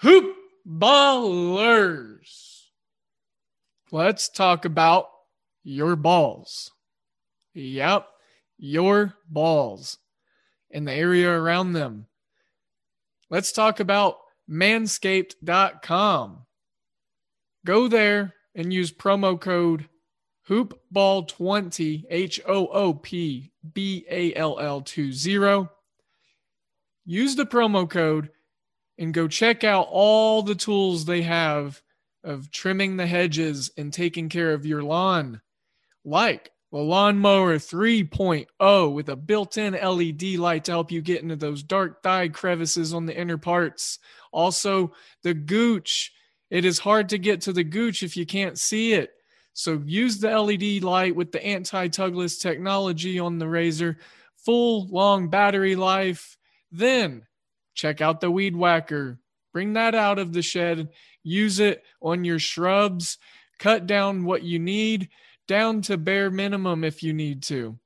Hoop ballers. Let's talk about your balls. Yep, your balls and the area around them. Let's talk about manscaped.com. Go there and use promo code hoopball20 H O O P B A L L 20. Use the promo code and go check out all the tools they have of trimming the hedges and taking care of your lawn, like the lawnmower 3.0 with a built-in LED light to help you get into those dark dye crevices on the inner parts. Also, the gooch. It is hard to get to the gooch if you can't see it. So use the LED light with the anti-tugless technology on the razor, full long battery life. Then check out the weed whacker. Bring that out of the shed. Use it on your shrubs. Cut down what you need down to bare minimum if you need to.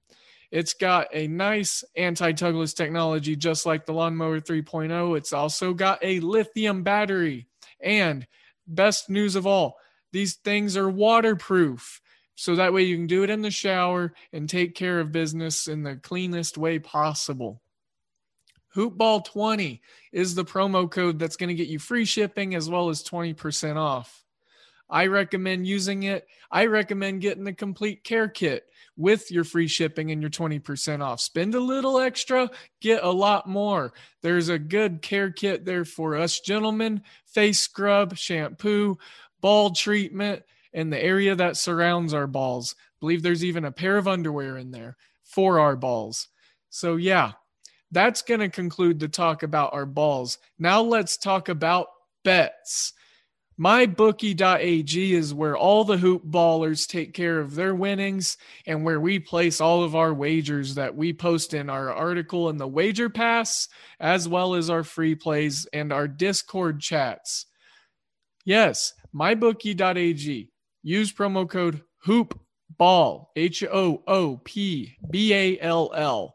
It's got a nice anti-tugless technology, just like the Lawnmower 3.0. It's also got a lithium battery. And best news of all, these things are waterproof. So that way you can do it in the shower and take care of business in the cleanest way possible. Hoopball20 is the promo code that's going to get you free shipping as well as 20% off. I recommend using it. I recommend getting the complete care kit with your free shipping and your 20% off. Spend a little extra, get a lot more. There's a good care kit there for us gentlemen face scrub, shampoo, ball treatment, and the area that surrounds our balls. I believe there's even a pair of underwear in there for our balls. So, yeah, that's going to conclude the talk about our balls. Now let's talk about bets. MyBookie.ag is where all the hoop ballers take care of their winnings and where we place all of our wagers that we post in our article in the Wager Pass, as well as our free plays and our Discord chats. Yes, MyBookie.ag. Use promo code HOOPBALL, H O O P B A L L.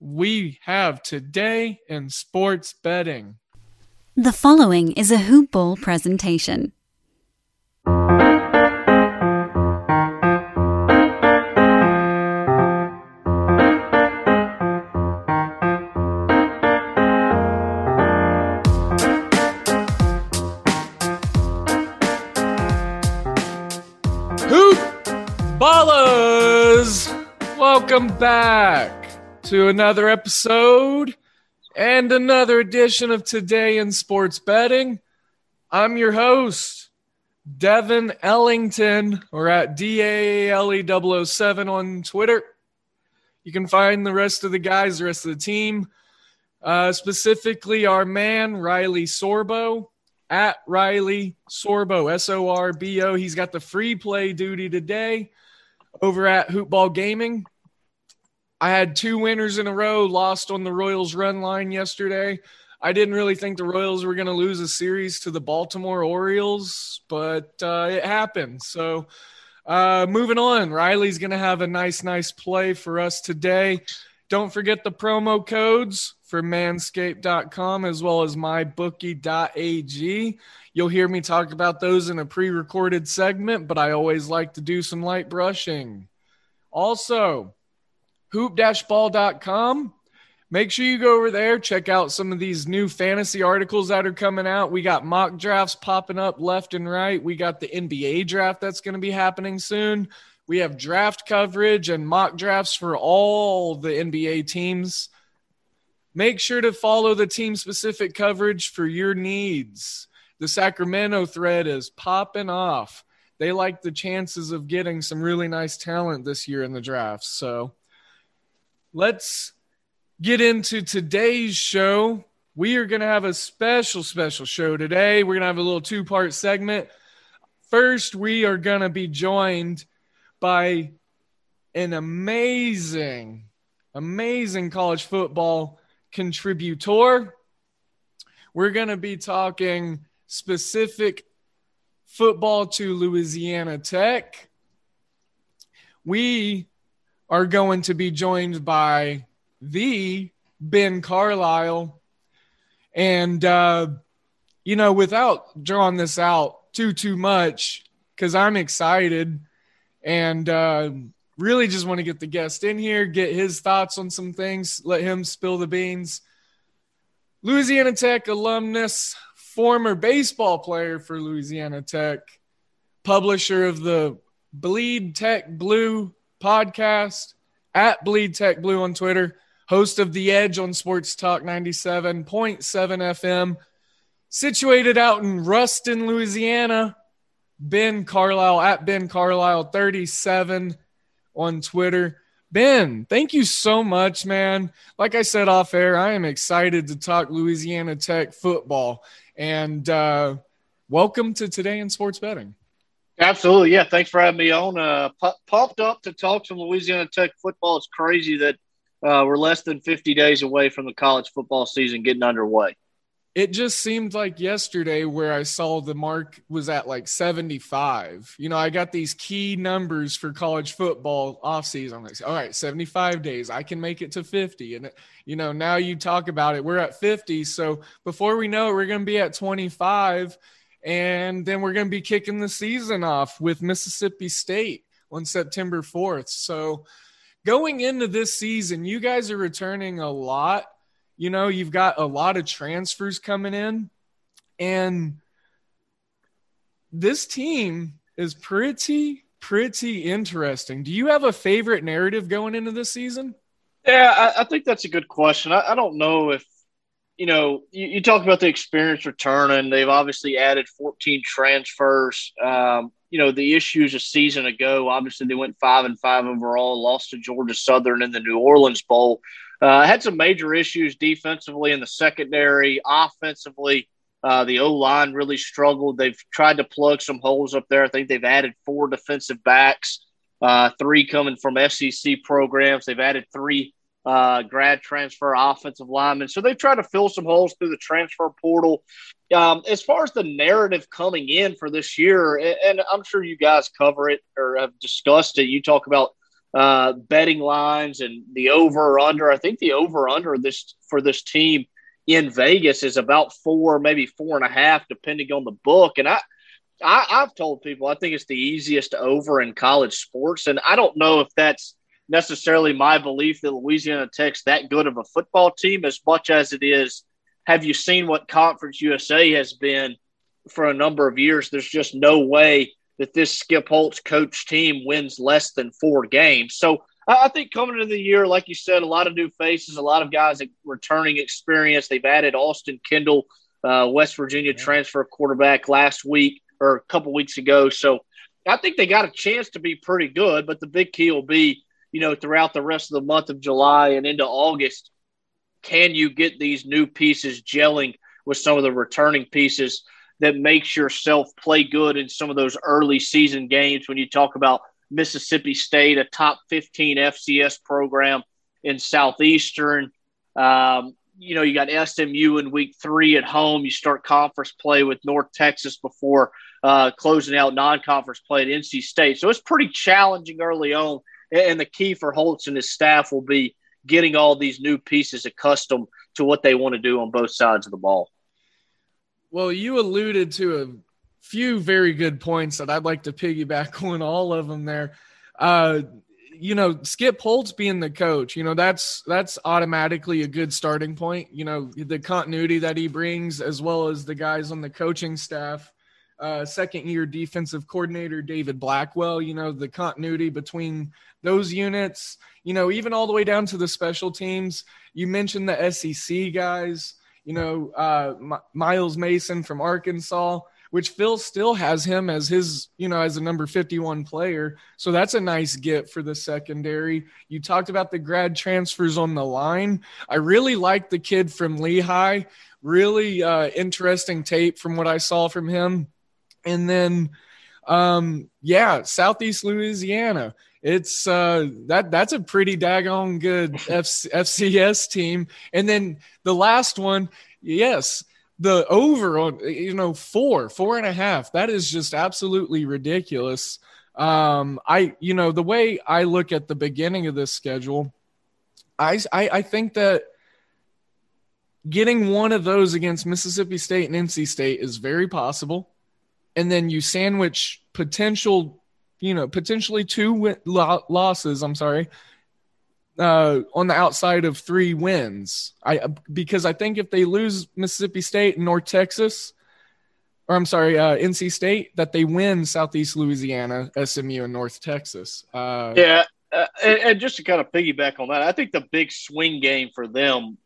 we have today in sports betting. The following is a hoop ball presentation. Hoop ballers, welcome back to another episode and another edition of Today in Sports Betting. I'm your host, Devin Ellington, or at DALE007 on Twitter. You can find the rest of the guys, the rest of the team, uh, specifically our man, Riley Sorbo, at Riley Sorbo, S O R B O. He's got the free play duty today over at Hoopball Gaming. I had two winners in a row, lost on the Royals run line yesterday. I didn't really think the Royals were going to lose a series to the Baltimore Orioles, but uh, it happened. So, uh, moving on, Riley's going to have a nice, nice play for us today. Don't forget the promo codes for manscaped.com as well as mybookie.ag. You'll hear me talk about those in a pre recorded segment, but I always like to do some light brushing. Also, hoop-ball.com. Make sure you go over there, check out some of these new fantasy articles that are coming out. We got mock drafts popping up left and right. We got the NBA draft that's going to be happening soon. We have draft coverage and mock drafts for all the NBA teams. Make sure to follow the team specific coverage for your needs. The Sacramento thread is popping off. They like the chances of getting some really nice talent this year in the draft. So let's get into today's show. We are going to have a special, special show today. We're going to have a little two part segment. First, we are going to be joined by an amazing, amazing college football contributor. We're going to be talking specific football to Louisiana Tech. We are going to be joined by the Ben Carlisle. And, uh, you know, without drawing this out too, too much, because I'm excited and uh, really just want to get the guest in here, get his thoughts on some things, let him spill the beans. Louisiana Tech alumnus, former baseball player for Louisiana Tech, publisher of the Bleed Tech Blue podcast, at Bleed Tech Blue on Twitter, host of The Edge on Sports Talk 97.7 FM, situated out in Ruston, Louisiana. Ben Carlisle at Ben Carlisle 37 on Twitter. Ben, thank you so much, man. Like I said off air, I am excited to talk Louisiana Tech football. And uh, welcome to Today in Sports Betting. Absolutely. Yeah. Thanks for having me on. Uh, pumped up to talk some Louisiana Tech football. It's crazy that uh, we're less than 50 days away from the college football season getting underway. It just seemed like yesterday where I saw the mark was at like 75. You know, I got these key numbers for college football offseason. I'm like, all right, 75 days. I can make it to 50. And, you know, now you talk about it, we're at 50. So before we know it, we're going to be at 25 and then we're going to be kicking the season off with Mississippi State on September 4th. So going into this season, you guys are returning a lot. You know, you've got a lot of transfers coming in, and this team is pretty, pretty interesting. Do you have a favorite narrative going into this season? Yeah, I, I think that's a good question. I, I don't know if you know, you, you, talk about the experience returning. They've obviously added 14 transfers. Um, you know, the issues a season ago, obviously they went five and five overall, lost to Georgia Southern in the New Orleans Bowl. Uh, had some major issues defensively in the secondary, offensively. Uh, the O line really struggled. They've tried to plug some holes up there. I think they've added four defensive backs, uh, three coming from SEC programs. They've added three uh, grad transfer offensive lineman. So they try to fill some holes through the transfer portal. Um, as far as the narrative coming in for this year, and I'm sure you guys cover it or have discussed it, you talk about uh, betting lines and the over or under. I think the over under this for this team in Vegas is about four, maybe four and a half, depending on the book. And I, I I've told people I think it's the easiest over in college sports, and I don't know if that's necessarily my belief that Louisiana Tech's that good of a football team as much as it is. Have you seen what Conference USA has been for a number of years? There's just no way that this Skip Holtz coach team wins less than four games. So I think coming into the year, like you said, a lot of new faces, a lot of guys returning experience. They've added Austin Kendall, uh, West Virginia yeah. transfer quarterback last week or a couple weeks ago. So I think they got a chance to be pretty good, but the big key will be you know, throughout the rest of the month of July and into August, can you get these new pieces gelling with some of the returning pieces that makes yourself play good in some of those early season games when you talk about Mississippi State, a top 15 FCS program in Southeastern. Um, you know, you got SMU in week three at home. You start conference play with North Texas before uh, closing out non conference play at NC State. So it's pretty challenging early on and the key for Holtz and his staff will be getting all these new pieces accustomed to what they want to do on both sides of the ball. Well, you alluded to a few very good points that I'd like to piggyback on all of them there. Uh, you know, Skip Holtz being the coach, you know, that's that's automatically a good starting point. You know, the continuity that he brings, as well as the guys on the coaching staff. Uh, second year defensive coordinator David Blackwell, you know, the continuity between those units, you know, even all the way down to the special teams. You mentioned the SEC guys, you know, uh, Miles Mason from Arkansas which Phil still has him as his, you know, as a number 51 player. So that's a nice get for the secondary. You talked about the grad transfers on the line. I really like the kid from Lehigh. Really uh, interesting tape from what I saw from him. And then, um, yeah, Southeast Louisiana. It's uh, that that's a pretty daggone good F- FCS team. And then the last one, yes, the over on you know four four and a half that is just absolutely ridiculous um i you know the way i look at the beginning of this schedule i i, I think that getting one of those against mississippi state and nc state is very possible and then you sandwich potential you know potentially two losses i'm sorry uh, on the outside of three wins. I because I think if they lose Mississippi State and North Texas, or I'm sorry, uh, NC State, that they win Southeast Louisiana, SMU, and North Texas. Uh, yeah, uh, and, and, just to kind of piggyback on that, I think the big swing game for them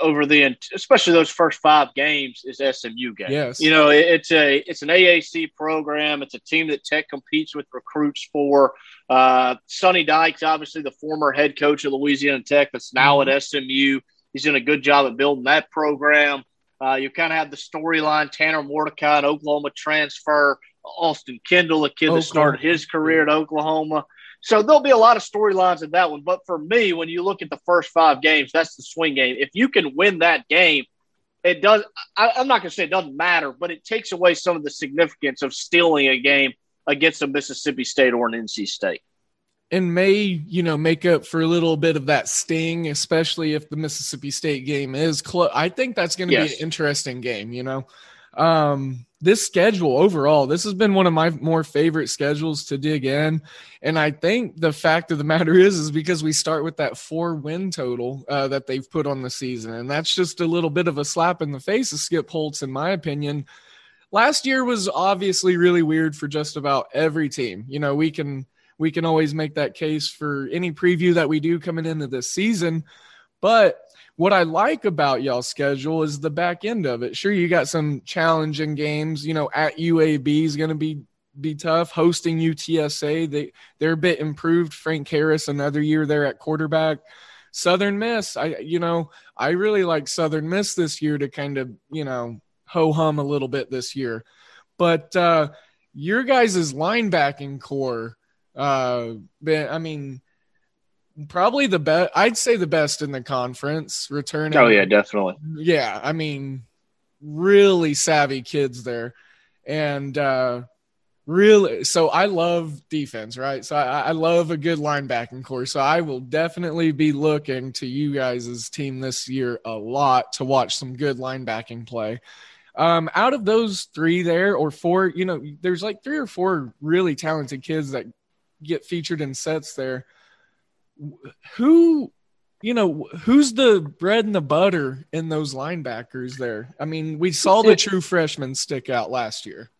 over the especially those first five games is SMU game. Yes, you know it's a it's an AAC program. It's a team that Tech competes with recruits for. Uh, Sonny Dykes, obviously the former head coach of Louisiana Tech, that's now mm-hmm. at SMU. He's doing a good job at building that program. Uh, you kind of have the storyline Tanner Mordecai, an Oklahoma transfer, Austin Kendall, a kid Oklahoma. that started his career at Oklahoma. So there'll be a lot of storylines in that one. But for me, when you look at the first five games, that's the swing game. If you can win that game, it does. I, I'm not going to say it doesn't matter, but it takes away some of the significance of stealing a game against a Mississippi State or an NC State. And may, you know, make up for a little bit of that sting, especially if the Mississippi State game is close. I think that's going to yes. be an interesting game, you know. Um, this schedule overall, this has been one of my more favorite schedules to dig in. And I think the fact of the matter is, is because we start with that four win total uh, that they've put on the season. And that's just a little bit of a slap in the face of Skip Holtz, in my opinion. Last year was obviously really weird for just about every team. You know, we can we can always make that case for any preview that we do coming into this season. But what I like about y'all's schedule is the back end of it. Sure, you got some challenging games. You know, at UAB is going to be be tough. Hosting UTSA, they they're a bit improved. Frank Harris, another year there at quarterback. Southern Miss, I you know, I really like Southern Miss this year to kind of you know ho hum a little bit this year. But uh, your guys' linebacking core, uh, I mean, probably the best. I'd say the best in the conference. Returning. Oh yeah, definitely. Yeah, I mean, really savvy kids there, and uh, really. So I love defense, right? So I, I love a good linebacking core. So I will definitely be looking to you guys' team this year a lot to watch some good linebacking play. Um, out of those three there or four, you know, there's like three or four really talented kids that get featured in sets there who you know who's the bread and the butter in those linebackers there? I mean we saw the true freshmen stick out last year.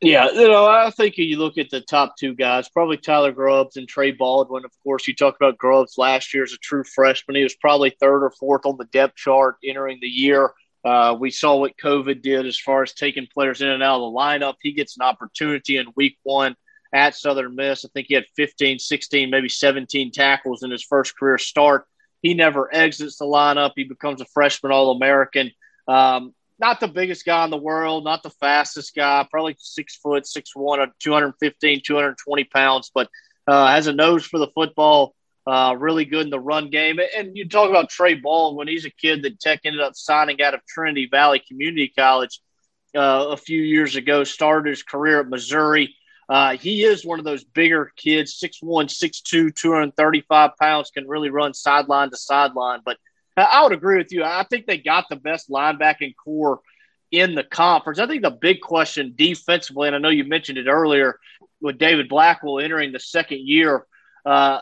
Yeah you know i think you look at the top two guys probably tyler grubbs and trey baldwin. Of course you talked about grubbs last year as a true freshman. He was probably third or fourth on the depth chart entering the year. Uh, we saw what covid did as far as taking players in and out of the lineup. He gets an opportunity in week one at Southern Miss. I think he had 15, 16, maybe 17 tackles in his first career start. He never exits the lineup. He becomes a freshman All American. Um, not the biggest guy in the world, not the fastest guy, probably six foot, six one, 215, 220 pounds, but uh, has a nose for the football. Uh, really good in the run game. And you talk about Trey Baldwin He's a kid that Tech ended up signing out of Trinity Valley Community College uh, a few years ago, started his career at Missouri. Uh, he is one of those bigger kids, 6'1, 6'2, 235 pounds, can really run sideline to sideline. But I would agree with you. I think they got the best linebacking core in the conference. I think the big question defensively, and I know you mentioned it earlier with David Blackwell entering the second year, uh,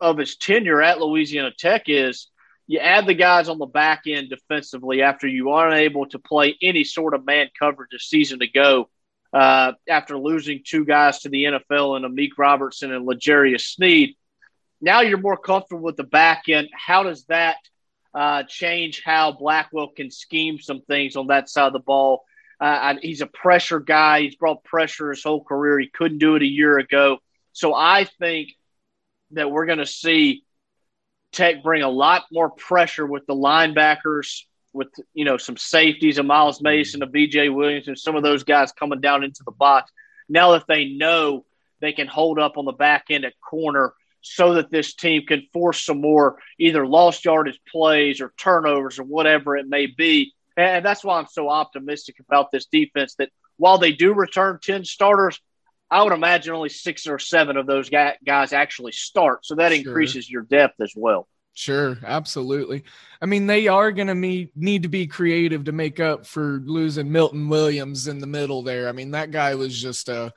of his tenure at Louisiana Tech is you add the guys on the back end defensively after you aren't able to play any sort of man coverage a season ago uh, after losing two guys to the NFL and Amik Robertson and L'Jarius Sneed. Now you're more comfortable with the back end. How does that uh, change how Blackwell can scheme some things on that side of the ball? Uh, he's a pressure guy. He's brought pressure his whole career. He couldn't do it a year ago. So I think that we're going to see Tech bring a lot more pressure with the linebackers, with you know some safeties, a Miles mm-hmm. Mason, a BJ Williams, and some of those guys coming down into the box. Now that they know they can hold up on the back end at corner, so that this team can force some more either lost yardage plays or turnovers or whatever it may be. And that's why I'm so optimistic about this defense. That while they do return ten starters, I would imagine only six or seven of those guys actually start. So that sure. increases your depth as well. Sure, absolutely. I mean, they are going to need to be creative to make up for losing Milton Williams in the middle there. I mean, that guy was just uh,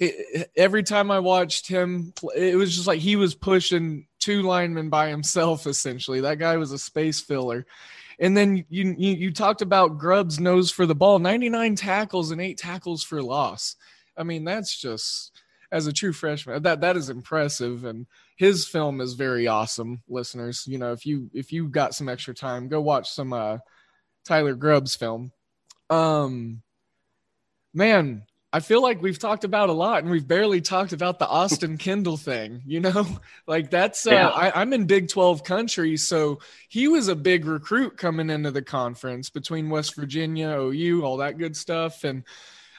a. It, every time I watched him, it was just like he was pushing two linemen by himself. Essentially, that guy was a space filler. And then you, you you talked about Grubb's nose for the ball, 99 tackles and eight tackles for loss. I mean, that's just as a true freshman that that is impressive and his film is very awesome listeners. You know if you if you got some extra time go watch some uh tyler grubb's film. Um man i feel like we've talked about a lot and we've barely talked about the austin kendall thing you know? Like that's uh yeah. I, i'm in big 12 country so he was a big recruit coming into the conference between west virginia ou all that good stuff and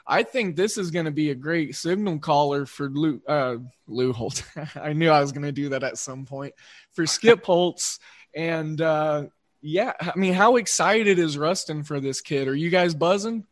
I think this is going to be a great signal caller for Lou, uh, Lou Holtz. I knew I was going to do that at some point for Skip Holtz. And uh, yeah, I mean, how excited is Ruston for this kid? Are you guys buzzing?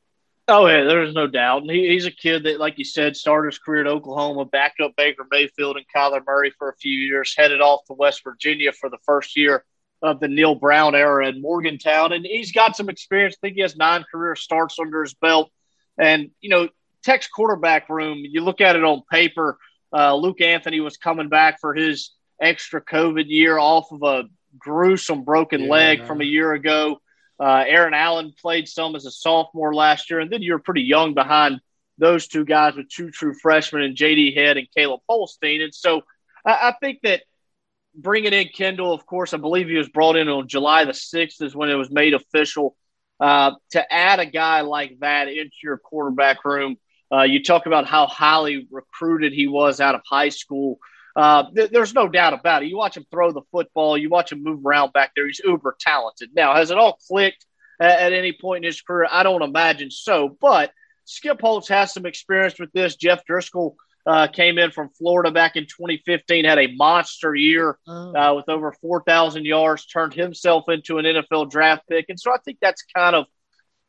Oh yeah, there's no doubt. He, he's a kid that, like you said, started his career at Oklahoma, backed up Baker Mayfield and Kyler Murray for a few years, headed off to West Virginia for the first year of the Neal Brown era in Morgantown, and he's got some experience. I think he has nine career starts under his belt. And, you know, Tech's quarterback room, you look at it on paper, uh, Luke Anthony was coming back for his extra COVID year off of a gruesome broken yeah, leg from a year ago. Uh, Aaron Allen played some as a sophomore last year, and then you're pretty young behind those two guys with two true freshmen and JD Head and Caleb Holstein. And so I, I think that bringing in Kendall, of course, I believe he was brought in on July the 6th is when it was made official. Uh, to add a guy like that into your quarterback room, uh, you talk about how highly recruited he was out of high school. Uh, th- there's no doubt about it. You watch him throw the football, you watch him move around back there. He's uber talented. Now, has it all clicked at, at any point in his career? I don't imagine so. But Skip Holtz has some experience with this. Jeff Driskel uh, came in from Florida back in 2015, had a monster year oh. uh, with over 4,000 yards, turned himself into an NFL draft pick. And so I think that's kind of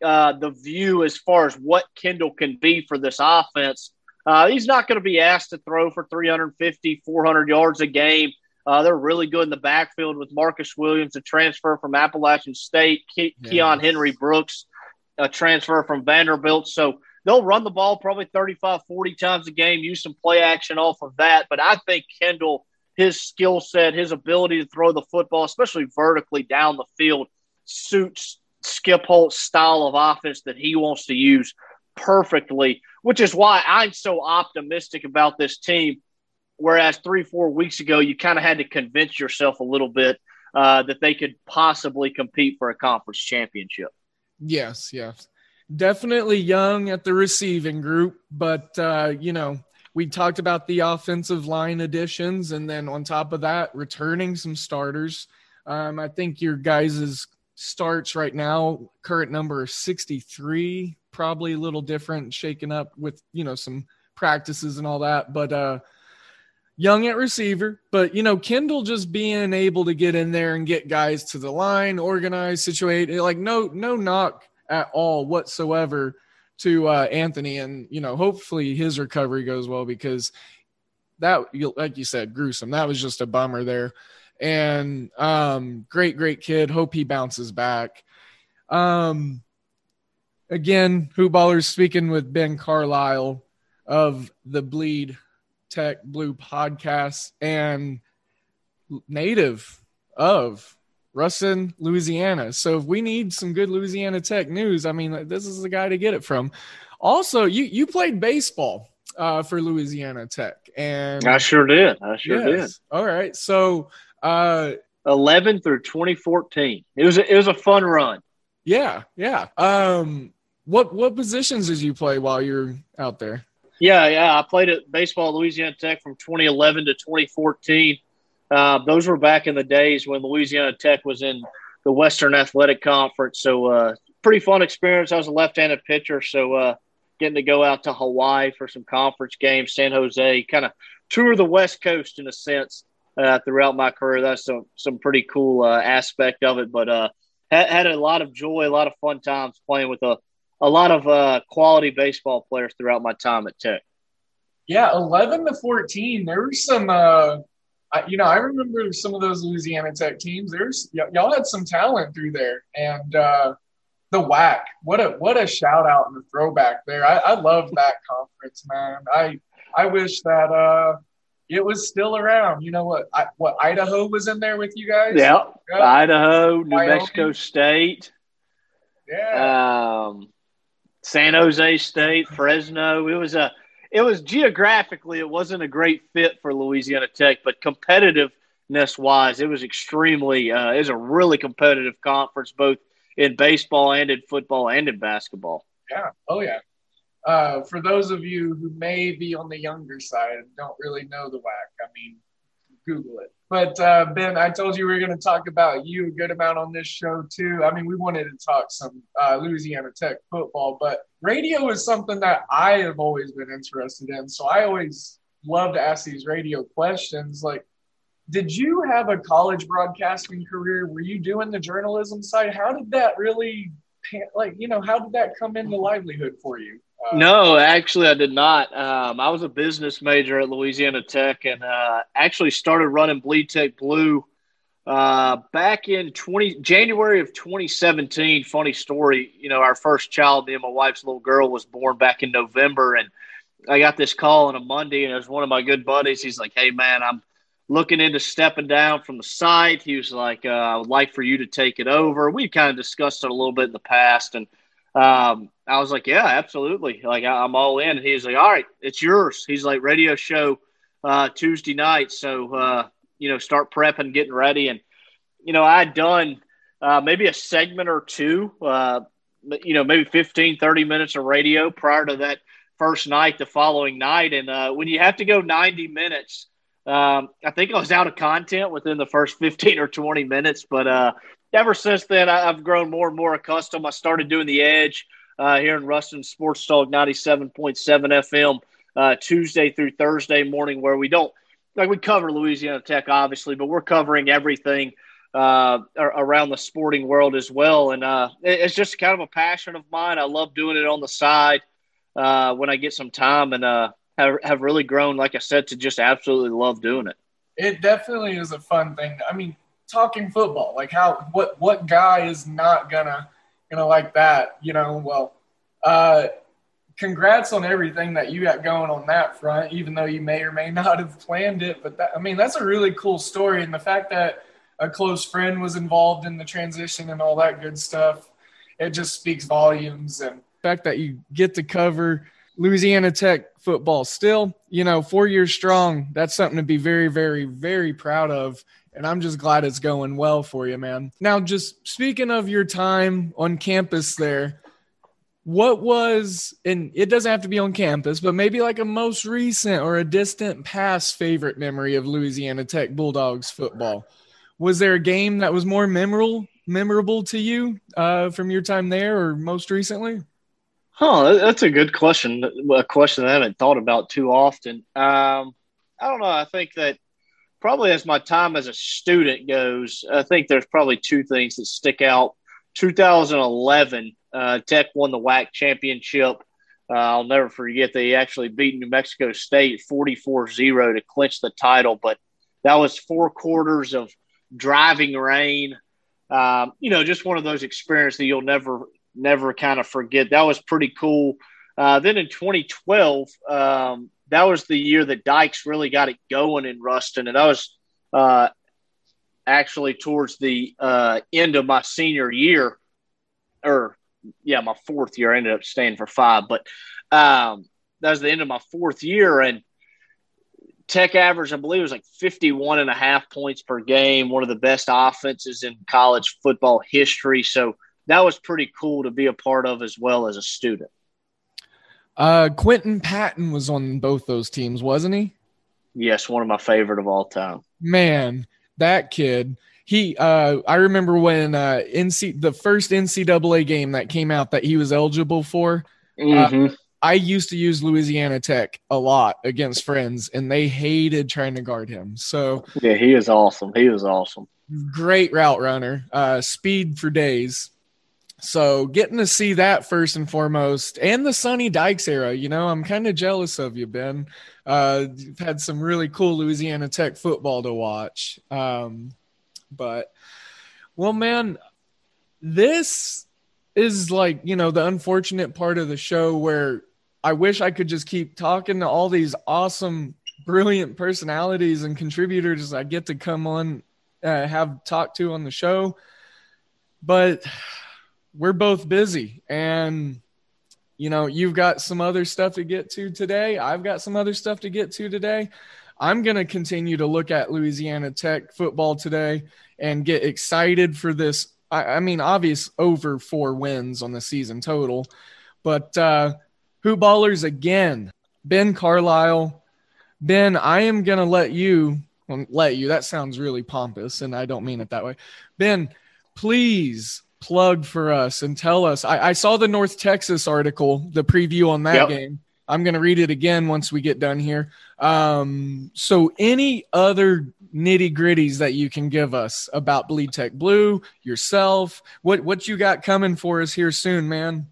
uh, the view as far as what Kendall can be for this offense. Uh, he's not going to be asked to throw for 350, 400 yards a game. Uh, they're really good in the backfield with Marcus Williams, a transfer from Appalachian State, Ke- yeah. Keyon Henry Brooks, a transfer from Vanderbilt. So they'll run the ball probably 35, 40 times a game, use some play action off of that. But I think Kendall, his skill set, his ability to throw the football, especially vertically down the field, suits Skip Holtz's style of offense that he wants to use perfectly, which is why I'm so optimistic about this team. Whereas three, four weeks ago, you kind of had to convince yourself a little bit uh, that they could possibly compete for a conference championship. Yes, yes definitely young at the receiving group, but uh, you know, we talked about the offensive line additions, and then on top of that, returning some starters. Um, I think your guys' starts right now, current number 63, probably a little different, shaken up with you know some practices and all that, but uh, young at receiver. But you know, Kendall just being able to get in there and get guys to the line, organize, situate, like no no knock at all whatsoever to uh, Anthony, and you know, hopefully his recovery goes well because that, like you said, gruesome. That was just a bummer there. And um, great, great kid. Hope he bounces back. Um, again, Hoop Ballers speaking with Ben Carlisle of the Bleed Tech Blue podcast and native of Ruston, Louisiana. So if we need some good Louisiana Tech news, I mean, this is the guy to get it from. Also, you you played baseball uh, for Louisiana Tech, and I sure did. I sure yes. did. All right, so uh, 11 through 2014. It was a, it was a fun run. Yeah, yeah. Um, what what positions did you play while you're out there? Yeah, yeah. I played at baseball at Louisiana Tech from 2011 to 2014. Uh, those were back in the days when Louisiana Tech was in the Western Athletic Conference. So, uh, pretty fun experience. I was a left-handed pitcher, so uh, getting to go out to Hawaii for some conference games, San Jose, kind of tour the West Coast in a sense uh, throughout my career. That's some some pretty cool uh, aspect of it. But uh, had, had a lot of joy, a lot of fun times playing with a a lot of uh, quality baseball players throughout my time at Tech. Yeah, eleven to fourteen. There were some. I, you know, I remember some of those Louisiana Tech teams. There's y- y'all had some talent through there, and uh, the WAC. What a what a shout out and a throwback there. I, I love that conference, man. I I wish that uh, it was still around. You know what? I, what Idaho was in there with you guys? Yeah, Idaho, New Wyoming. Mexico State. Yeah. Um, San Jose State, Fresno. It was a it was geographically it wasn't a great fit for Louisiana Tech, but competitiveness wise, it was extremely uh, it was a really competitive conference both in baseball and in football and in basketball. Yeah. Oh yeah. Uh, for those of you who may be on the younger side and don't really know the WAC, I mean, Google it. But uh, Ben, I told you we were going to talk about you a good amount on this show too. I mean, we wanted to talk some uh, Louisiana Tech football, but radio is something that I have always been interested in. So I always love to ask these radio questions. Like, did you have a college broadcasting career? Were you doing the journalism side? How did that really, like, you know, how did that come into livelihood for you? Uh, no, actually, I did not. Um, I was a business major at Louisiana Tech and uh, actually started running Bleed Tech Blue uh, back in 20 January of 2017. Funny story, you know, our first child, me and my wife's little girl, was born back in November, and I got this call on a Monday, and it was one of my good buddies. He's like, "Hey, man, I'm looking into stepping down from the site." He was like, uh, "I would like for you to take it over." We kind of discussed it a little bit in the past, and um, I was like, yeah, absolutely. Like I, am all in. And he's like, all right, it's yours. He's like, radio show uh, Tuesday night. So, uh, you know, start prepping, getting ready. And, you know, I'd done uh, maybe a segment or two, uh, you know, maybe 15, 30 minutes of radio prior to that first night, the following night. And uh, when you have to go 90 minutes, um, I think I was out of content within the first 15 or 20 minutes, but uh, ever since then, I, have grown more and more accustomed. I started doing the edge uh, here in Ruston Sports Talk 97.7 FM uh, Tuesday through Thursday morning, where we don't like we cover Louisiana Tech, obviously, but we're covering everything uh, around the sporting world as well. And uh, it's just kind of a passion of mine. I love doing it on the side uh, when I get some time, and uh, have, have really grown, like I said, to just absolutely love doing it. It definitely is a fun thing. I mean, talking football. Like how what what guy is not gonna gonna like that? You know, well, uh, congrats on everything that you got going on that front. Even though you may or may not have planned it, but that, I mean that's a really cool story, and the fact that a close friend was involved in the transition and all that good stuff, it just speaks volumes. And the fact that you get to cover Louisiana Tech football still, you know, four years strong. That's something to be very, very, very proud of and I'm just glad it's going well for you, man. Now, just speaking of your time on campus there, what was, and it doesn't have to be on campus, but maybe like a most recent or a distant past favorite memory of Louisiana Tech Bulldogs football? Was there a game that was more memorable memorable to you uh, from your time there or most recently? Huh, that's a good question. A question I haven't thought about too often. Um, I don't know. I think that probably as my time as a student goes, I think there's probably two things that stick out. 2011, uh, Tech won the WAC championship. Uh, I'll never forget they actually beat New Mexico State 44 0 to clinch the title. But that was four quarters of driving rain. Um, you know, just one of those experiences that you'll never, never kind of forget. That was pretty cool. Uh, then in 2012, um, that was the year that Dykes really got it going in Ruston, and that was uh, actually towards the uh, end of my senior year, or yeah, my fourth year. I ended up staying for five, but um, that was the end of my fourth year, and Tech average, I believe, was like 51 and a half points per game, one of the best offenses in college football history. So that was pretty cool to be a part of as well as a student. Uh, Quinton Patton was on both those teams, wasn't he? Yes, one of my favorite of all time. Man, that kid. He, uh, I remember when uh, NC the first NCAA game that came out that he was eligible for. Uh, mm-hmm. Uh, I used to use Louisiana Tech a lot against friends, and they hated trying to guard him. So yeah, he is awesome. He was awesome. Great route runner, uh, speed for days. So getting to see that first and foremost, and the Sonny Dykes era, you know, I'm kind of jealous of you, Ben. Uh, you've had some really cool Louisiana Tech football to watch. Um, but, well, man, this is like you know the unfortunate part of the show where I wish I could just keep talking to all these awesome, brilliant personalities and contributors I get to come on, uh, have talked to on the show. But we're both busy and you know, you've got some other stuff to get to today. I've got some other stuff to get to today. I'm going to continue to look at Louisiana Tech football today and get excited for this. I, I mean, obvious over four wins on the season total, but uh, who ballers again? Ben Carlisle. Ben, I am going to let you, well, let you, that sounds really pompous, and I don't mean it that way. Ben, please plug for us and tell us. I, I saw the North Texas article, the preview on that yep. game. I'm going to read it again once we get done here. Um, so, any other nitty gritties that you can give us about Bleed Tech Blue, yourself, what what you got coming for us here soon, man?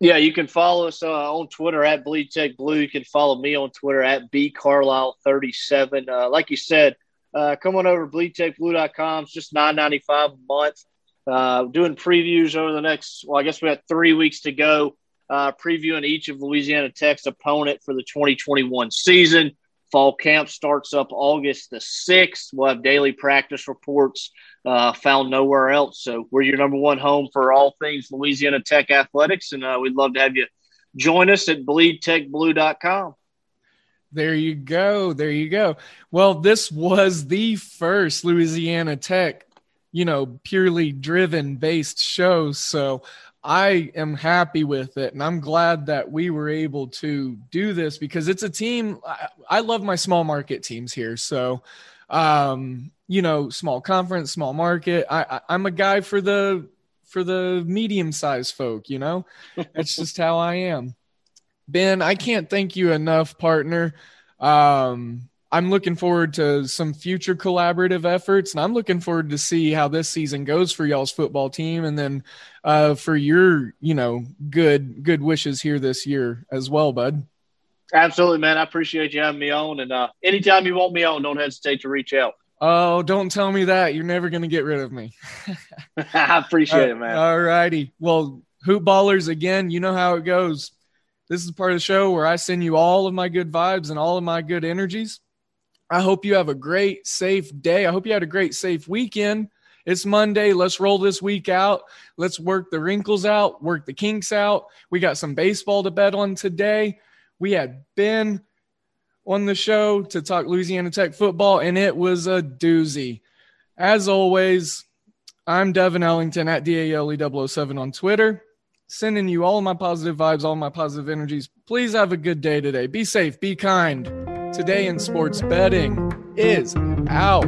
Yeah, you can follow us uh, on Twitter at Bleed Tech Blue. You can follow me on Twitter at B Carlisle 37. Uh, like you said, uh, come on over to bleedtechblue.com. It's just nine ninety five a month. Uh, doing previews over the next, well, I guess we have three weeks to go, uh, previewing each of Louisiana Tech's opponent for the 2021 season. Fall camp starts up August the 6th. We'll have daily practice reports uh, found nowhere else. So we're your number one home for all things Louisiana Tech athletics, and uh, we'd love to have you join us at bleedtechblue.com. There you go. There you go. Well, this was the first Louisiana Tech, you know, purely driven based show. So I am happy with it. And I'm glad that we were able to do this because it's a team. I, I love my small market teams here. So, um, you know, small conference, small market. I, I I'm a guy for the for the medium sized folk, you know, that's just how I am. Ben, I can't thank you enough, partner. Um, I'm looking forward to some future collaborative efforts, and I'm looking forward to see how this season goes for y'all's football team, and then uh, for your, you know, good good wishes here this year as well, bud. Absolutely, man. I appreciate you having me on, and uh, anytime you want me on, don't hesitate to reach out. Oh, don't tell me that. You're never going to get rid of me. I appreciate it, man. All righty. Well, Hoop Ballers, again, you know how it goes. This is part of the show where I send you all of my good vibes and all of my good energies. I hope you have a great, safe day. I hope you had a great, safe weekend. It's Monday. Let's roll this week out. Let's work the wrinkles out, work the kinks out. We got some baseball to bet on today. We had Ben on the show to talk Louisiana Tech football, and it was a doozy. As always, I'm Devin Ellington at DALE007 on Twitter, sending you all my positive vibes, all my positive energies. Please have a good day today. Be safe, be kind. Today in sports betting is out.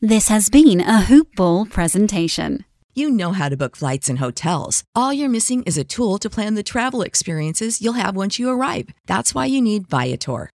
This has been a Hoop Ball presentation. You know how to book flights and hotels. All you're missing is a tool to plan the travel experiences you'll have once you arrive. That's why you need Viator.